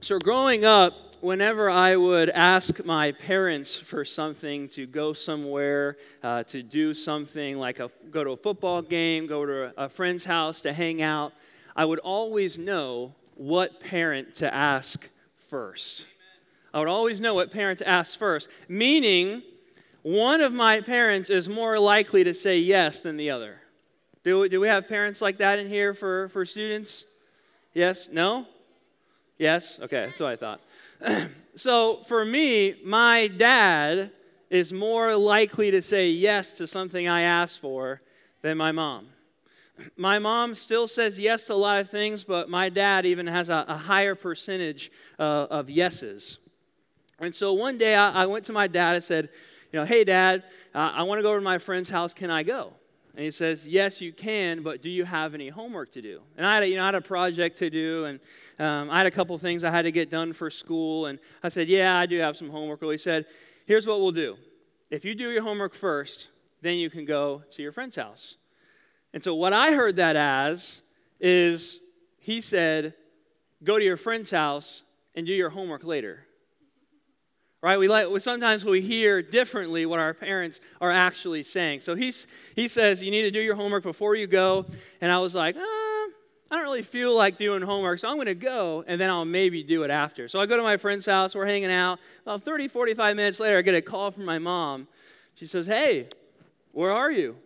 So, growing up, whenever I would ask my parents for something to go somewhere, uh, to do something like a, go to a football game, go to a, friend's house to hang out, I would always know what parent to ask first. I would always know what parent to ask first, meaning one of my parents is more likely to say yes than the other. Do, do we have parents like that in here for, for students? Yes? No? Yes? Okay, that's what I thought. so for me, my dad is more likely to say yes to something I ask for than my mom. My mom still says yes to a lot of things, but my dad even has a, a higher percentage uh, of yeses. And so one day I, I, went to my dad and said, you know, hey dad, uh, I want to go over to my friend's house. Can I go? And he says, Yes, you can, but do you have any homework to do? And I had a, you know, I had a project to do, and um, I had a couple things I had to get done for school. And I said, Yeah, I do have some homework. Well, he said, Here's what we'll do. If you do your homework first, then you can go to your friend's house. And so, what I heard that as is he said, Go to your friend's house and do your homework later right? We like sometimes we hear differently what our parents are actually saying. So he's, he says you need to do your homework before you go. And i was like uh, i don't really feel like doing homework so i'm going to go and then i'll maybe do it after. So i go to my friend's house we're hanging out. About 30 45 minutes later i get a call from my mom. She says hey where are you?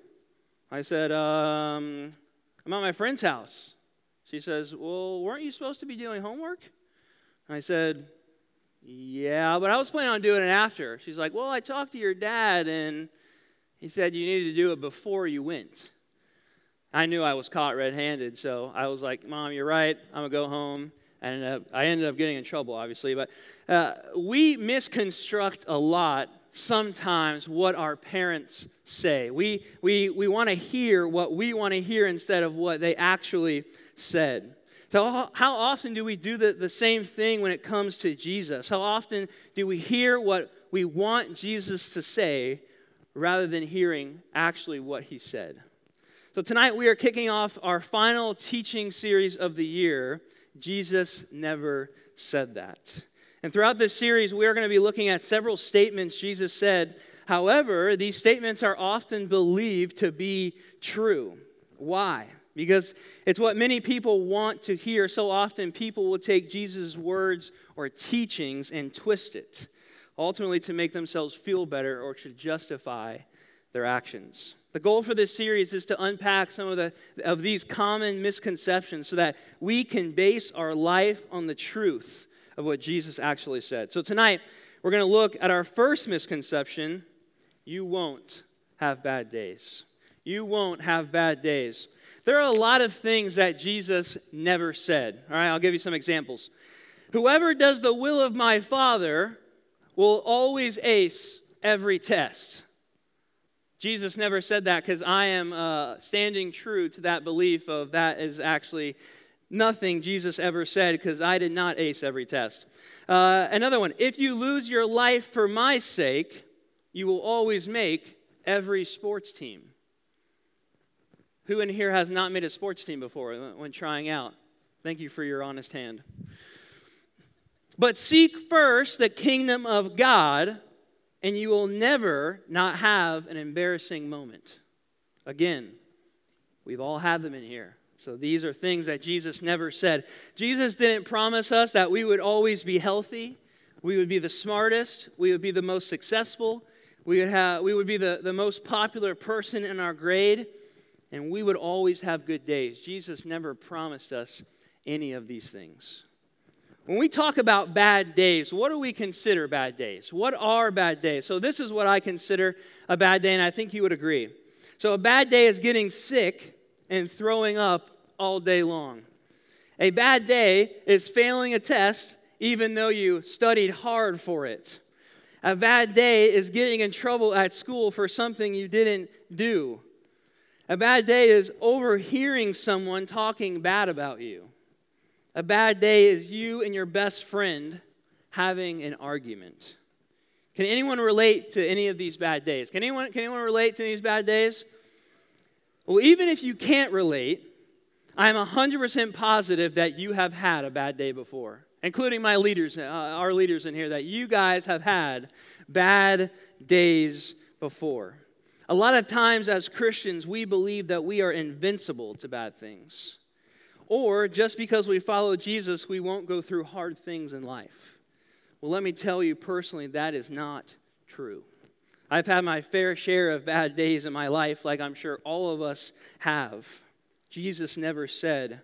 I said um, i'm at my friend's house. She says well weren't you supposed to be doing homework? I said yeah, but I was planning on doing it after. She's like, Well, I talked to your dad, and he said you needed to do it before you went. I knew I was caught red handed, so I was like, Mom, you're right. I'm going to go home. And I ended up getting in trouble, obviously. But uh, we misconstruct a lot sometimes what our parents say. We, we, we want to hear what we want to hear instead of what they actually said. So, how often do we do the, the same thing when it comes to Jesus? How often do we hear what we want Jesus to say rather than hearing actually what he said? So, tonight we are kicking off our final teaching series of the year Jesus Never Said That. And throughout this series, we are going to be looking at several statements Jesus said. However, these statements are often believed to be true. Why? Because it's what many people want to hear. So often, people will take Jesus' words or teachings and twist it, ultimately to make themselves feel better or to justify their actions. The goal for this series is to unpack some of, the, of these common misconceptions so that we can base our life on the truth of what Jesus actually said. So, tonight, we're going to look at our first misconception you won't have bad days. You won't have bad days. There are a lot of things that Jesus never said. All right, I'll give you some examples. Whoever does the will of my Father will always ace every test. Jesus never said that because I am uh, standing true to that belief of that is actually nothing Jesus ever said because I did not ace every test. Uh, another one if you lose your life for my sake, you will always make every sports team. Who in here has not made a sports team before when trying out? Thank you for your honest hand. But seek first the kingdom of God, and you will never not have an embarrassing moment. Again, we've all had them in here. So these are things that Jesus never said. Jesus didn't promise us that we would always be healthy, we would be the smartest, we would be the most successful, we would, have, we would be the, the most popular person in our grade and we would always have good days. Jesus never promised us any of these things. When we talk about bad days, what do we consider bad days? What are bad days? So, this is what I consider a bad day, and I think you would agree. So, a bad day is getting sick and throwing up all day long. A bad day is failing a test even though you studied hard for it. A bad day is getting in trouble at school for something you didn't do. A bad day is overhearing someone talking bad about you. A bad day is you and your best friend having an argument. Can anyone relate to any of these bad days? Can anyone, can anyone relate to these bad days? Well, even if you can't relate, I am 100% positive that you have had a bad day before, including my leaders, uh, our leaders in here, that you guys have had bad days before. A lot of times as Christians, we believe that we are invincible to bad things. Or just because we follow Jesus, we won't go through hard things in life. Well, let me tell you personally, that is not true. I've had my fair share of bad days in my life, like I'm sure all of us have. Jesus never said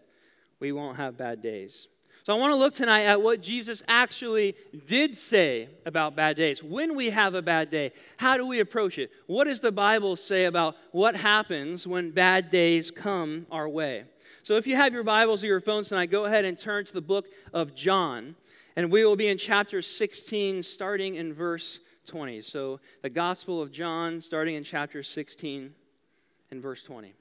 we won't have bad days. So I want to look tonight at what Jesus actually did say about bad days. When we have a bad day, how do we approach it? What does the Bible say about what happens when bad days come our way? So if you have your Bibles or your phones tonight, go ahead and turn to the book of John. And we will be in chapter 16, starting in verse 20. So the Gospel of John, starting in chapter 16 and verse 20.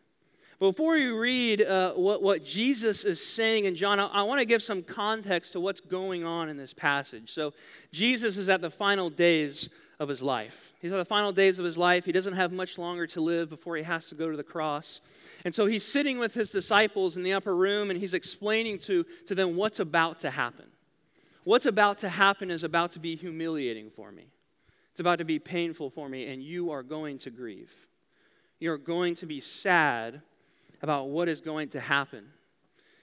Before we read uh, what, what Jesus is saying in John, I, I want to give some context to what's going on in this passage. So, Jesus is at the final days of his life. He's at the final days of his life. He doesn't have much longer to live before he has to go to the cross. And so he's sitting with his disciples in the upper room and he's explaining to, to them what's about to happen. What's about to happen is about to be humiliating for me. It's about to be painful for me, and you are going to grieve. You're going to be sad about what is going to happen.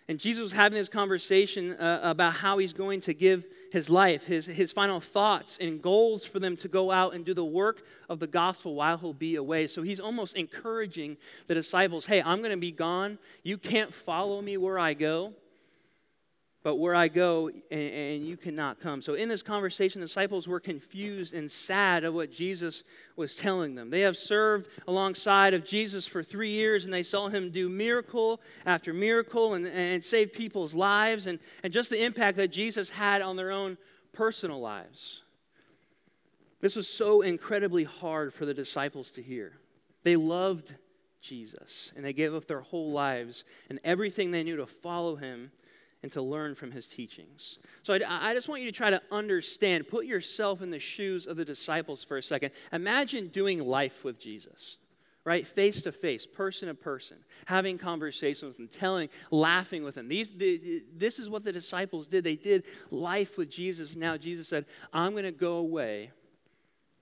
And Jesus was having this conversation uh, about how he's going to give his life, his, his final thoughts and goals for them to go out and do the work of the gospel while he'll be away. So he's almost encouraging the disciples hey, I'm going to be gone. You can't follow me where I go but where I go and, and, you cannot come. So, in this conversation, disciples were confused and sad of what Jesus was telling them. They have served alongside of Jesus for three years, and they saw him do miracle after miracle and, and save people's lives, and, and just the impact that Jesus had on their own personal lives. This was so incredibly hard for the disciples to hear. They loved Jesus, and they gave up their whole lives and everything they knew to follow him and to learn from his teachings. So I, I, just want you to try to understand, put yourself in the shoes of the disciples for a second. Imagine doing life with Jesus, right? Face to face, person to person, having conversations with him, telling, laughing with him. These, the, this is what the disciples did. They did life with Jesus. Now Jesus said, I'm going to go away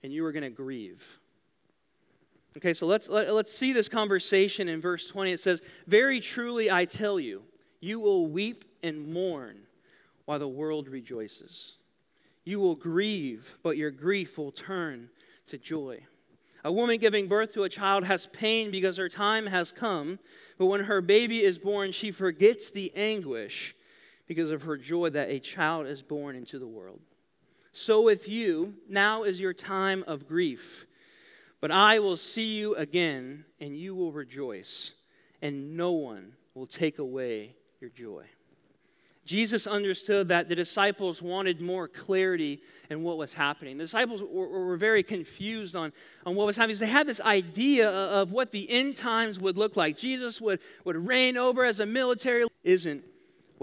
and you are going to grieve. Okay, so let's, let, us let us see this conversation in verse 20. It says, Very truly I tell you, you will weep and mourn while the world rejoices. You will grieve, but your grief will turn to joy. A woman giving birth to a child has pain because her time has come, but when her baby is born, she forgets the anguish because of her joy that a child is born into the world. So with you, now is your time of grief, but I will see you again, and you will rejoice, and no one will take away your joy. Jesus understood that the disciples wanted more clarity in what was happening. The disciples were, were, very confused on, on what was happening. They had this idea of what the end times would look like. Jesus would, would reign over as a military. Isn't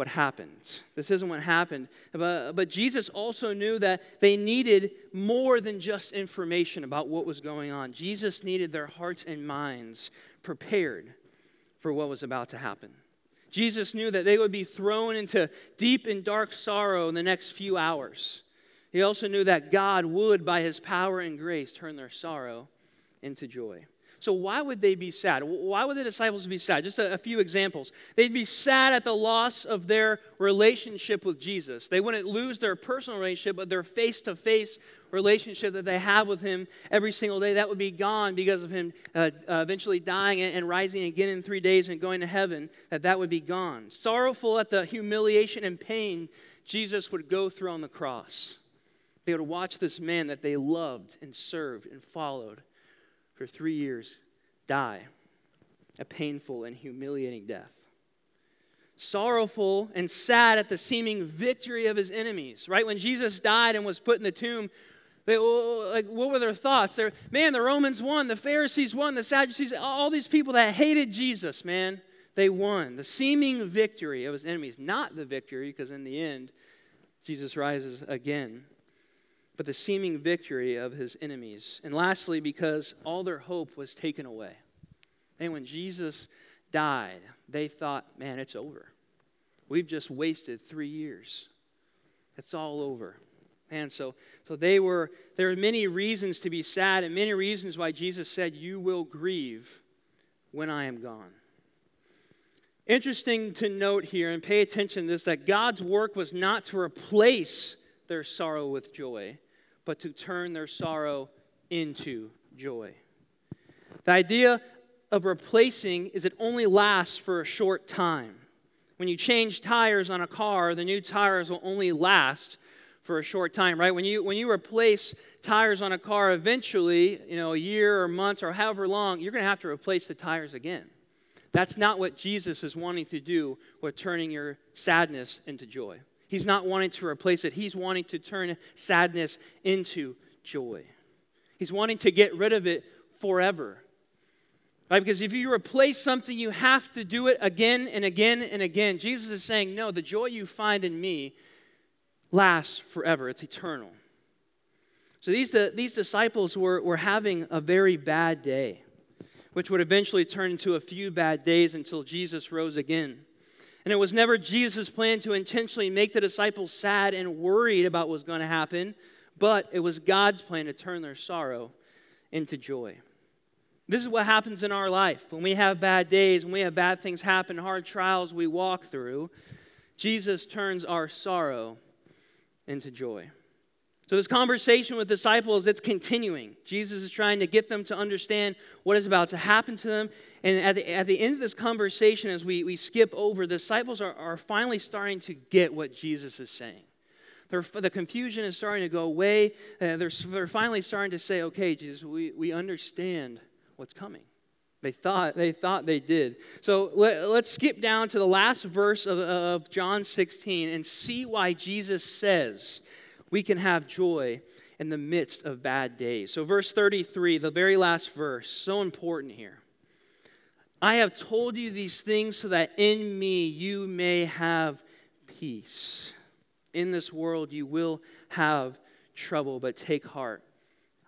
what happened. This isn't what happened. But, but Jesus also knew that they needed more than just information about what was going on. Jesus needed their hearts and minds prepared for what was about to happen. Jesus knew that they would be thrown into deep and dark sorrow in the next few hours. He also knew that God would, by his power and grace, turn their sorrow into joy. So, why would they be sad? Why would the disciples be sad? Just a, a, few examples. They'd be sad at the loss of their relationship with Jesus. They wouldn't lose their personal relationship, but their face to face relationship that they have with Him every single day, that would be gone because of Him uh, uh, eventually dying and, and rising again in three days and going to heaven, that that would be gone. Sorrowful at the humiliation and pain Jesus would go through on the cross. They would watch this man that they loved and served and followed for three years die a painful and humiliating death. Sorrowful and sad at the seeming victory of his enemies, right? When Jesus died and was put in the tomb, they, oh, oh, oh, like, what were their thoughts? They're, man, the Romans won, the Pharisees won, the Sadducees, all these people that hated Jesus, man, they won. The seeming victory of his enemies, not the victory, because in the end, Jesus rises again but the seeming victory of his enemies. And lastly, because all their hope was taken away. And when Jesus died, they thought, man, it's over. We've just wasted three years. It's all over. Man, so, so they were, there are many reasons to be sad and many reasons why Jesus said, You will grieve when I am gone. Interesting to note here and pay attention to this that God's work was not to replace their sorrow with joy, but to turn their sorrow into joy. The idea of replacing is it only lasts for a short time. When you change tires on a car, the new tires will only last for a short time, right? When you when you replace tires on a car, eventually, you know, a year or months or however long, you're going to have to replace the tires again. That's not what Jesus is wanting to do with turning your sadness into joy. He's not wanting to replace it. He's wanting to turn sadness into joy. He's wanting to get rid of it forever. Right? Because if you replace something, you have to do it again and again and again. Jesus is saying, No, the joy you find in me lasts forever, it's eternal. So these, the, these disciples were, were having a very bad day, which would eventually turn into a few bad days until Jesus rose again. And it was never Jesus' plan to intentionally make the disciples sad and worried about what was going to happen, but it was God's plan to turn their sorrow into joy. This is what happens in our life. When we have bad days, when we have bad things happen, hard trials we walk through, Jesus turns our sorrow into joy. So, this conversation with disciples, it's continuing. Jesus is trying to get them to understand what is about to happen to them. And at the, at the end of this conversation, as we, we skip over, the disciples are, are finally starting to get what Jesus is saying. They're, the confusion is starting to go away. Uh, they're, they're finally starting to say, okay, Jesus, we, we understand what's coming. They thought they thought they did. So let, us skip down to the last verse of, of John 16 and see why Jesus says we can have joy in the midst of bad days. So, verse 33, the very last verse, so important here. I have told you these things so that in me you may have peace. In this world you will have trouble, but take heart.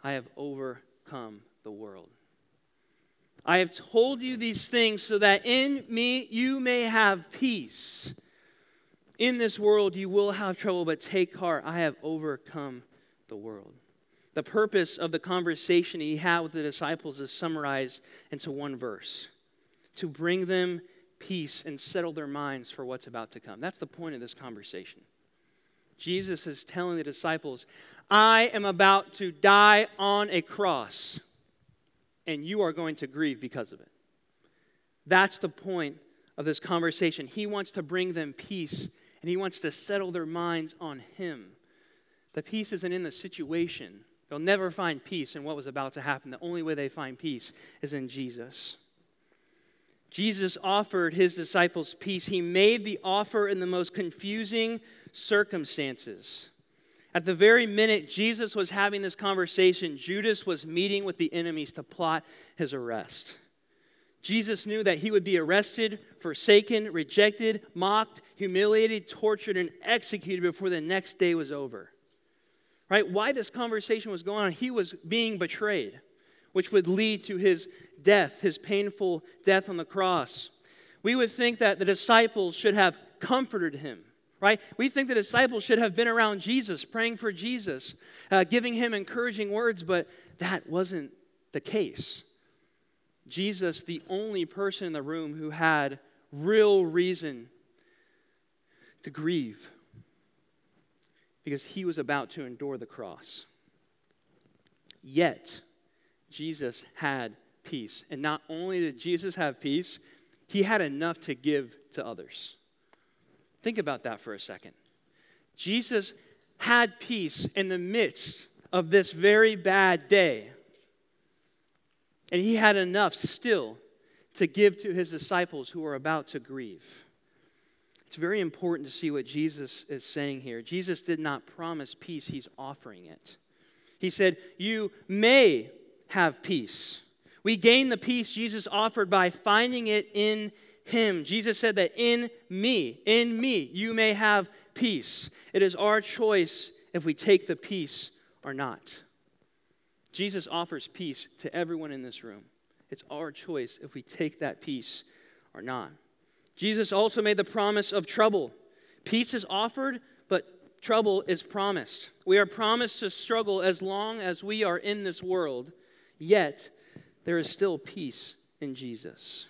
I have overcome the world. I have told you these things so that in me you may have peace. In this world you will have trouble, but take heart. I have overcome the world. The purpose of the conversation he had with the disciples is summarized into one verse to bring them peace and settle their minds for what's about to come. That's the point of this conversation. Jesus is telling the disciples, I am about to die on a cross and you are going to grieve because of it. That's the point of this conversation. He wants to bring them peace and he wants to settle their minds on him. The peace isn't in the situation. They'll never find peace in what was about to happen. The only way they find peace is in Jesus. Jesus offered his disciples peace. He made the offer in the most confusing circumstances. At the very minute Jesus was having this conversation, Judas was meeting with the enemies to plot his arrest. Jesus knew that he would be arrested, forsaken, rejected, mocked, humiliated, tortured, and executed before the next day was over. Right? Why this conversation was going on, he was being betrayed, which would lead to his death, his painful death on the cross. We would think that the disciples should have comforted him right? We think the disciples should have been around Jesus, praying for Jesus, uh, giving him encouraging words, but that wasn't the case. Jesus, the only person in the room who had real reason to grieve because he was about to endure the cross. Yet, Jesus had peace. And not only did Jesus have peace, he had enough to give to others. Think about that for a second. Jesus had peace in the midst of this very bad day. And he had enough still to give to his disciples who were about to grieve. It's very important to see what Jesus is saying here. Jesus did not promise peace, he's offering it. He said, You may have peace. We gain the peace Jesus offered by finding it in him. Jesus said that in me, in me, you may have peace. It is our choice if we take the peace or not. Jesus offers peace to everyone in this room. It's our choice if we take that peace or not. Jesus also made the promise of trouble. Peace is offered, but trouble is promised. We are promised to struggle as long as we are in this world, yet there is still peace in Jesus.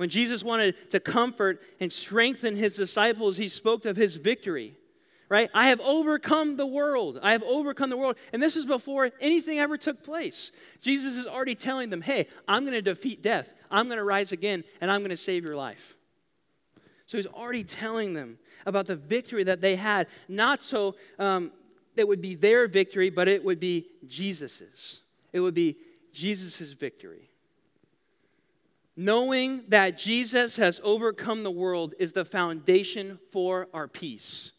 When Jesus wanted to comfort and strengthen his disciples, he spoke of his victory right? I have overcome the world. I have overcome the world. And this is before anything ever took place. Jesus is already telling them, hey, I'm going to defeat death. I'm going to rise again, and I'm going to save your life. So he's already telling them about the victory that they had, not so um, it would be their victory, but it would be Jesus's. It would be Jesus's victory. Knowing that Jesus has overcome the world is the foundation for our peace.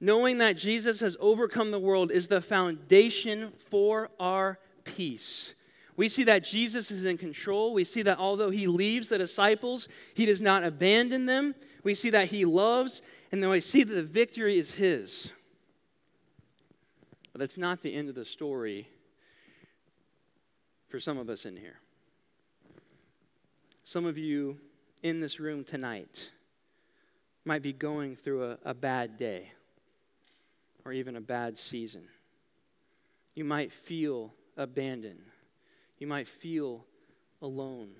Knowing that Jesus has overcome the world is the foundation for our peace. We see that Jesus is in control. We see that although he leaves the disciples, he does not abandon them. We see that he loves, and then we see that the victory is his. But that's not the end of the story for some of us in here. Some of you in this room tonight might be going through a, a bad day or even a bad season. You might feel abandoned. You might feel alone.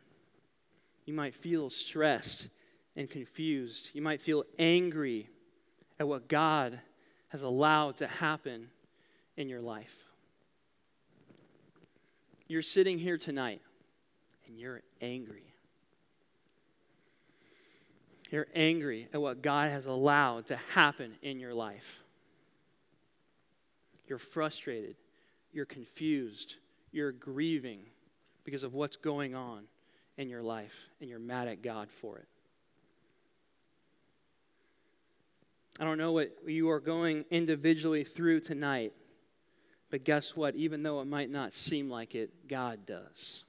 You might feel stressed and confused. You might feel angry at what God has allowed to happen in your life. You're sitting here tonight and you're angry. You're angry at what God has allowed to happen in your life. You're frustrated. You're confused. You're grieving because of what's going on in your life, and you're mad at God for it. I don't know what you are going individually through tonight, but guess what? Even though it might not seem like it, God does.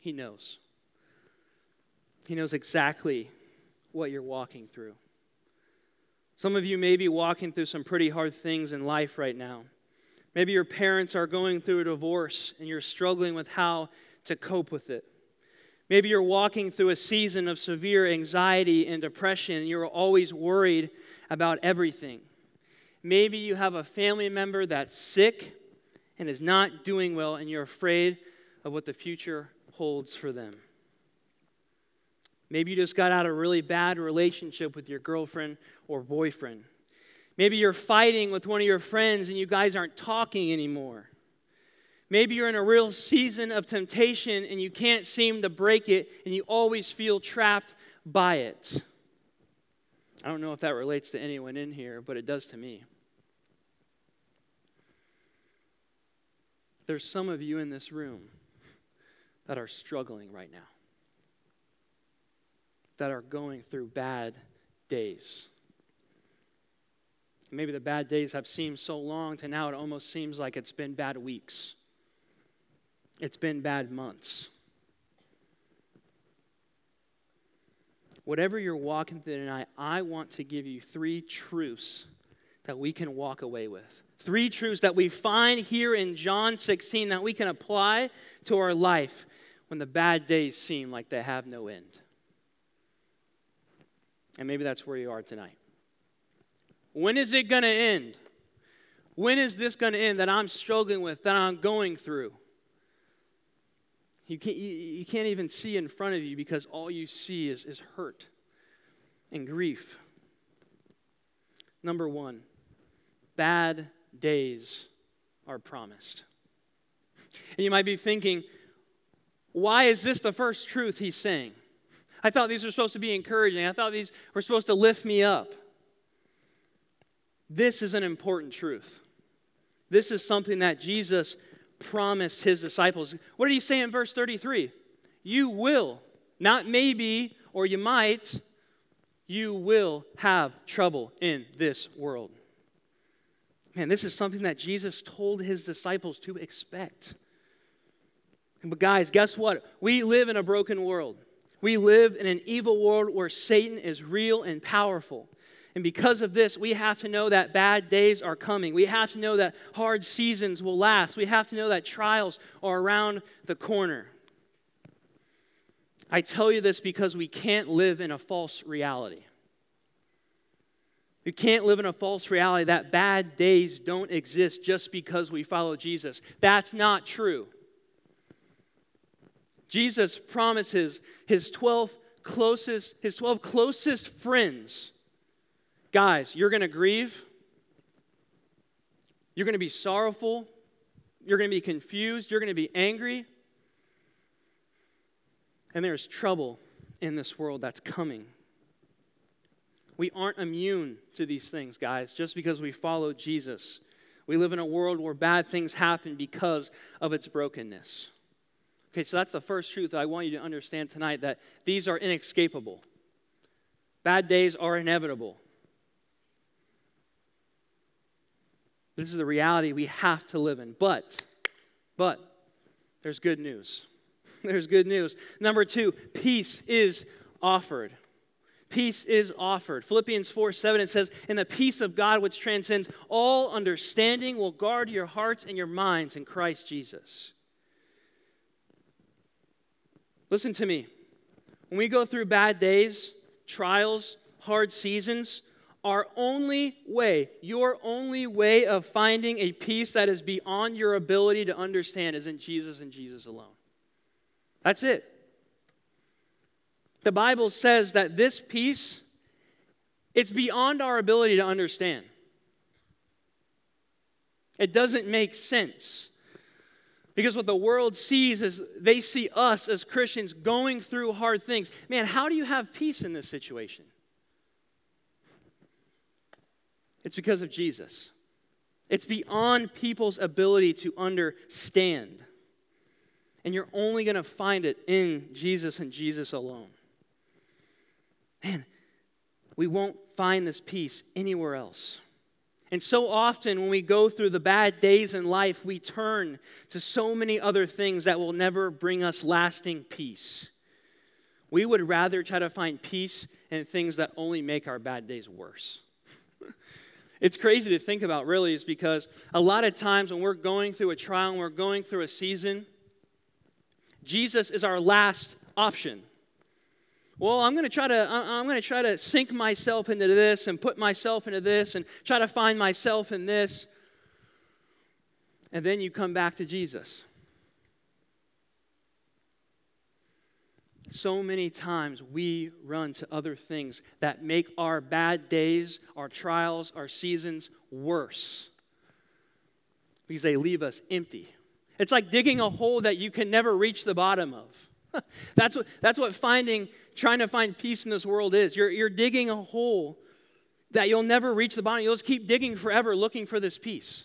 He knows. He knows exactly what you're walking through. Some of you may be walking through some pretty hard things in life right now. Maybe your parents are going through a divorce and you're struggling with how to cope with it. Maybe you're walking through a season of severe anxiety and depression and you're always worried about everything. Maybe you have a family member that's sick and is not doing well and you're afraid of what the future holds for them. Maybe you just got out of a really bad relationship with your girlfriend or boyfriend. Maybe you're fighting with one of your friends and you guys aren't talking anymore. Maybe you're in a real season of temptation and you can't seem to break it and you always feel trapped by it. I don't know if that relates to anyone in here, but it does to me. There's some of you in this room that are struggling right now that are going through bad days. Maybe the bad days have seemed so long to now it almost seems like it's been bad weeks. It's been bad months. Whatever you're walking through tonight, I want to give you three truths that we can walk away with. Three truths that we find here in John 16 that we can apply to our life when the bad days seem like they have no end. And maybe that's where you are tonight. When is it going to end? When is this going to end that I'm struggling with, that I'm going through? You can't, you, can't even see in front of you because all you see is, is hurt and grief. Number one, bad days are promised. And you might be thinking, why is this the first truth he's saying? I thought these were supposed to be encouraging. I thought these were supposed to lift me up. This is an important truth. This is something that Jesus promised his disciples. What did he say in verse 33? You will, not maybe or you might, you will have trouble in this world. Man, this is something that Jesus told his disciples to expect. But, guys, guess what? We live in a broken world. We live in an evil world where Satan is real and powerful. And because of this, we have to know that bad days are coming. We have to know that hard seasons will last. We have to know that trials are around the corner. I tell you this because we can't live in a false reality. We can't live in a false reality that bad days don't exist just because we follow Jesus. That's not true. Jesus promises his 12 closest his 12 closest friends guys, you're going to grieve. You're going to be sorrowful. You're going to be confused. You're going to be angry. And there's trouble in this world that's coming. We aren't immune to these things, guys, just because we follow Jesus. We live in a world where bad things happen because of its brokenness. Okay, so that's the first truth I want you to understand tonight that these are inescapable. Bad days are inevitable. This is the reality we have to live in. But, but, there's good news. There's good news. Number two, peace is offered. Peace is offered. Philippians 4 7, it says, And the peace of God, which transcends all understanding, will guard your hearts and your minds in Christ Jesus. Listen to me. When we go through bad days, trials, hard seasons, our only way, your only way of finding a peace that is beyond your ability to understand is in Jesus and Jesus alone. That's it. The Bible says that this peace it's beyond our ability to understand. It doesn't make sense. Because what the world sees is they see us as Christians going through hard things. Man, how do you have peace in this situation? It's because of Jesus. It's beyond people's ability to understand. And you're only going to find it in Jesus and Jesus alone. Man, we won't find this peace anywhere else. And so often, when we go through the bad days in life, we turn to so many other things that will never bring us lasting peace. We would rather try to find peace in things that only make our bad days worse. it's crazy to think about, really, is because a lot of times when we're going through a trial, and we're going through a season, Jesus is our last option. Well, I'm going to try to I'm going to try to sink myself into this and put myself into this and try to find myself in this. And then you come back to Jesus. So many times we run to other things that make our bad days, our trials, our seasons worse because they leave us empty. It's like digging a hole that you can never reach the bottom of. that's, what, that's what finding, trying to find peace in this world is. You're, you're digging a hole that you'll never reach the bottom. You'll just keep digging forever looking for this peace.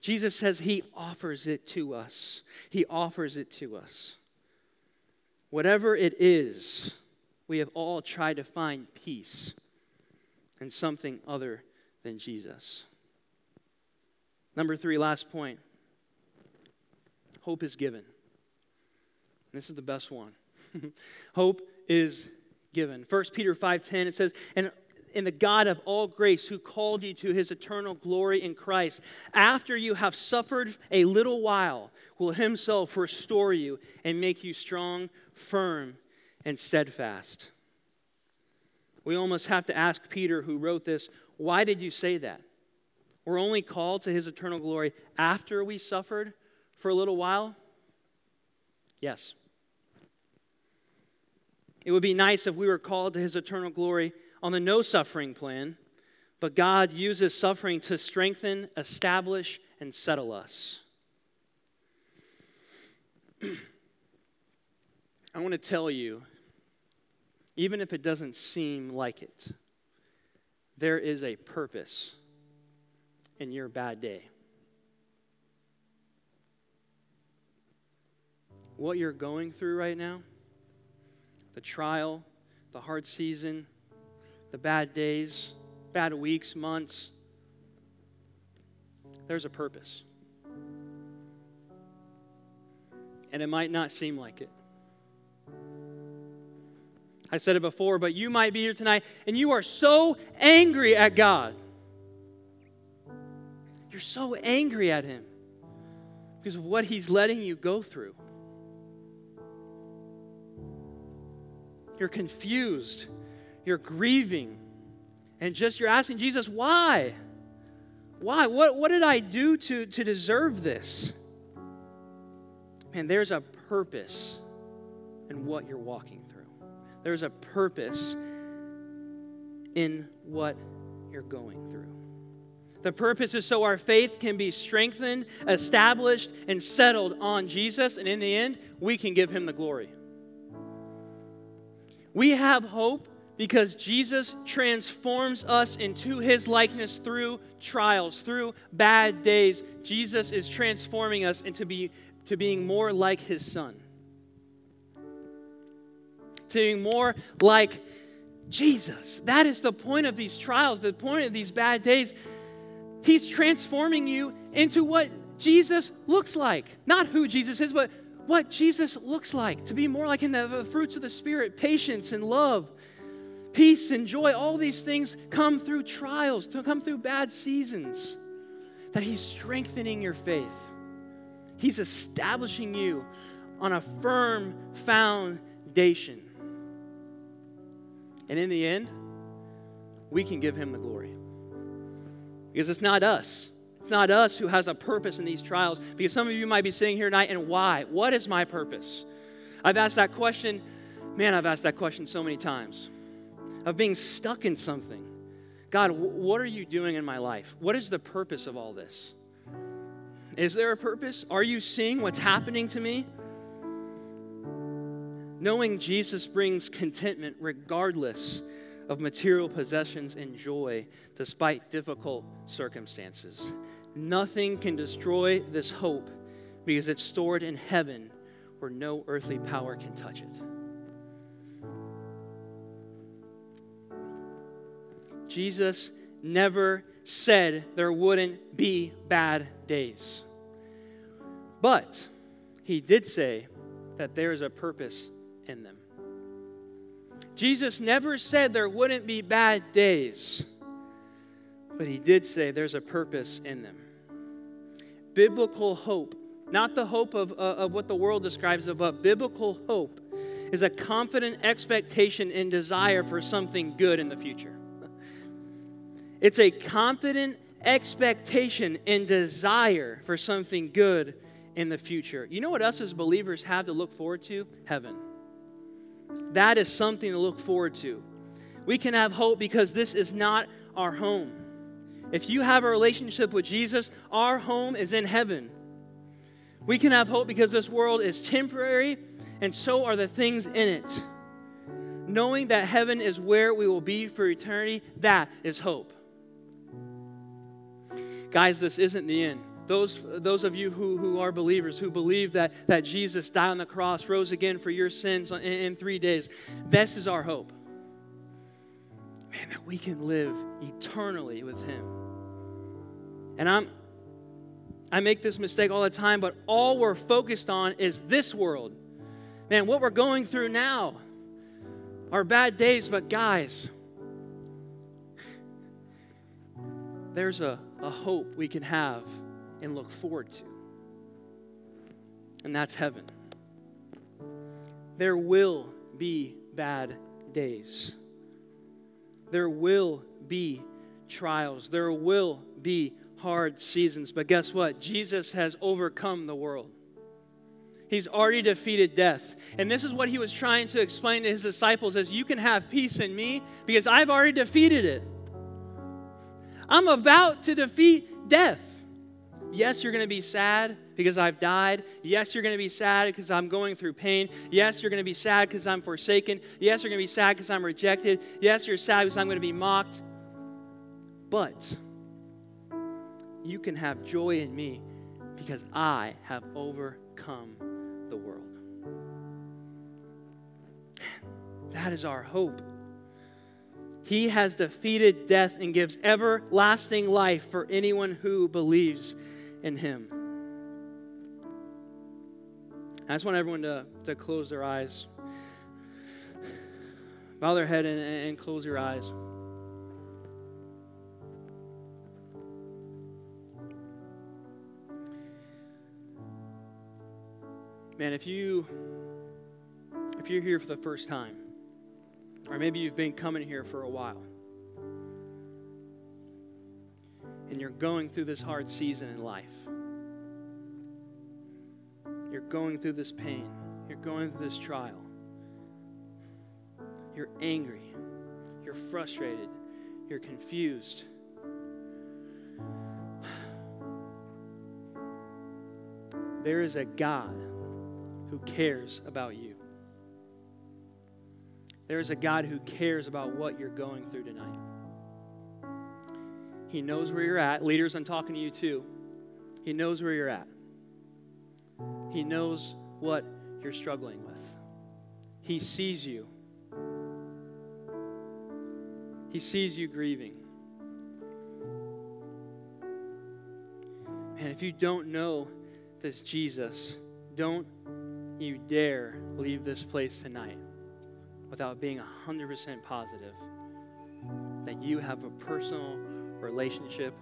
Jesus says he offers it to us. He offers it to us. Whatever it is, we have all tried to find peace in something other than Jesus. Number three, last point hope is given. This is the best one. hope is given. 1 Peter 5:10 it says, "And in the God of all grace who called you to his eternal glory in Christ, after you have suffered a little while, will himself restore you and make you strong, firm, and steadfast." We almost have to ask Peter, who wrote this, why did you say that? We're only called to his eternal glory after we suffered for a little while? Yes. It would be nice if we were called to his eternal glory on the no suffering plan, but God uses suffering to strengthen, establish, and settle us. I want to tell you, even if it doesn't seem like it, there is a purpose in your bad day. what you're going through right now, the trial, the hard season, the bad days, bad weeks, months, there's a purpose. And it might not seem like it. I said it before, but you might be here tonight and you are so angry at God. You're so angry at Him because of what He's letting you go through. You're confused, you're grieving, and just you're asking Jesus, why? Why? What, what did I do to, to deserve this? Man, there's a purpose in what you're walking through. There's a purpose in what you're going through. The purpose is so our faith can be strengthened, established, and settled on Jesus, and in the end, we can give him the glory. We have hope because Jesus transforms us into his likeness through trials, through bad days. Jesus is transforming us into be, to being more like his son, to being more like Jesus. That is the point of these trials, the point of these bad days. He's transforming you into what Jesus looks like. Not who Jesus is, but what Jesus looks like. To be more like in the fruits of the Spirit patience and love, peace and joy. All these things come through trials, to come through bad seasons. That He's strengthening your faith, He's establishing you on a firm foundation. And in the end, we can give him the glory. Because it's not us. Not us who has a purpose in these trials. Because some of you might be sitting here tonight and why? What is my purpose? I've asked that question. Man, I've asked that question so many times of being stuck in something. God, what are you doing in my life? What is the purpose of all this? Is there a purpose? Are you seeing what's happening to me? Knowing Jesus brings contentment regardless of material possessions and joy despite difficult circumstances. Nothing can destroy this hope because it's stored in heaven where no earthly power can touch it. Jesus never said there wouldn't be bad days. But he did say that there is a purpose in them. Jesus never said there wouldn't be bad days, but he did say there's a purpose in them. Biblical hope, not the hope of, uh, of what the world describes of, but biblical hope is a confident expectation and desire for something good in the future. It's a confident expectation and desire for something good in the future. You know what us as believers have to look forward to? Heaven. That is something to look forward to. We can have hope because this is not our home. If you have a relationship with Jesus, our home is in heaven. We can have hope because this world is temporary, and so are the things in it. Knowing that heaven is where we will be for eternity, that is hope. Guys, this isn't the end. Those, those of you who, who are believers, who believe that, that Jesus died on the cross, rose again for your sins in, in three days, this is our hope. Man, that we can live eternally with Him. And I'm, I make this mistake all the time, but all we're focused on is this world. Man, what we're going through now are bad days, but guys, there's a, a hope we can have and look forward to. And that's heaven. There will be bad days. There will be trials. There will be hard seasons. But guess what? Jesus has overcome the world. He's already defeated death. And this is what he was trying to explain to his disciples as you can have peace in me because I've already defeated it. I'm about to defeat death. Yes, you're going to be sad because I've died. Yes, you're going to be sad because I'm going through pain. Yes, you're going to be sad because I'm forsaken. Yes, you're going to be sad because I'm rejected. Yes, you're sad because I'm going to be mocked. But you can have joy in me because I have overcome the world. That is our hope. He has defeated death and gives everlasting life for anyone who believes in Him. I just want everyone to, to close their eyes, bow their head, and, and close your eyes. Man, if you if you're here for the first time, Or maybe you've been coming here for a while. And you're going through this hard season in life. You're going through this pain. You're going through this trial. You're angry. You're frustrated. You're confused. There is a God who cares about you. There is a God who cares about what you're going through tonight. He knows where you're at. Leaders, I'm talking to you too. He knows where you're at. He knows what you're struggling with. He sees you. He sees you grieving. And if you don't know this Jesus, don't you dare leave this place tonight without being 100% positive that you have a personal relationship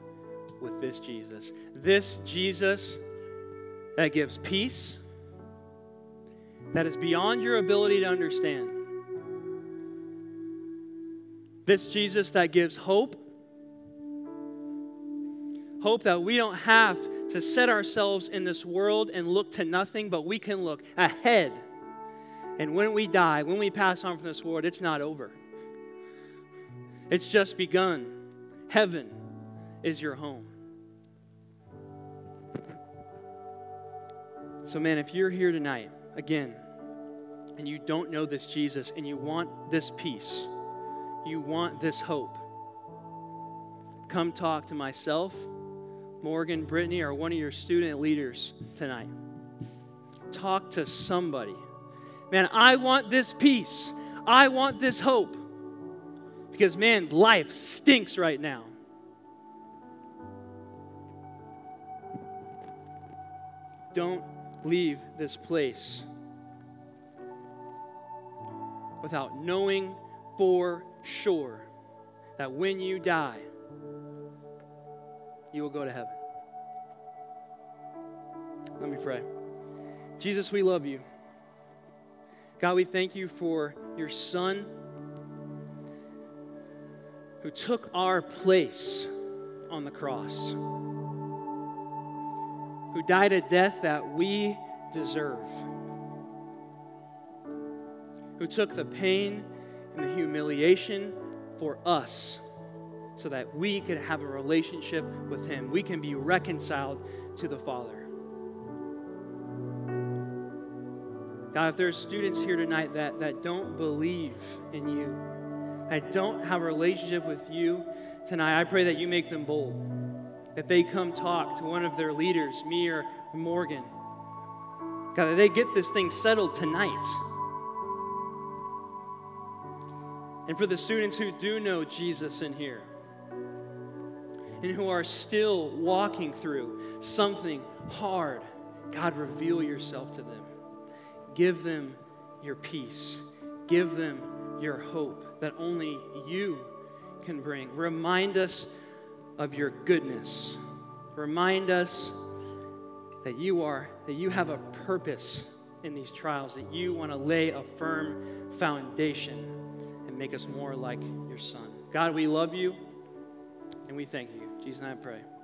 with this Jesus. This Jesus that gives peace, that is beyond your ability to understand. This Jesus that gives hope, hope that we don't have to set ourselves in this world and look to nothing, but we can look ahead. And when we die, when we pass on from this world, it's not over. It's just begun. Heaven is your home. So, man, if you're here tonight, again, and you don't know this Jesus and you want this peace, you want this hope, come talk to myself Morgan, Brittany, or one of your student leaders tonight. Talk to somebody. Man, I want this peace. I want this hope. Because, man, life stinks right now. Don't leave this place without knowing for sure that when you die, you will go to heaven. Let me pray. Jesus, we love you. God, we thank you for your Son who took our place on the cross, who died a death that we deserve, who took the pain and the humiliation for us so that we could have a relationship with Him. We can be reconciled to the Father. God, if there's students here tonight that, that don't believe in you, that don't have a relationship with you tonight, I pray that you make them bold. That they come talk to one of their leaders, me or Morgan. God, that they get this thing settled tonight. And for the students who do know Jesus in here, and who are still walking through something hard, God, reveal yourself to them. Give them your peace. Give them your hope that only you can bring. Remind us of your goodness. Remind us that you are that you have a purpose in these trials that you want to lay a firm foundation and make us more like your son. God, we love you and we thank you. Jesus' name I pray.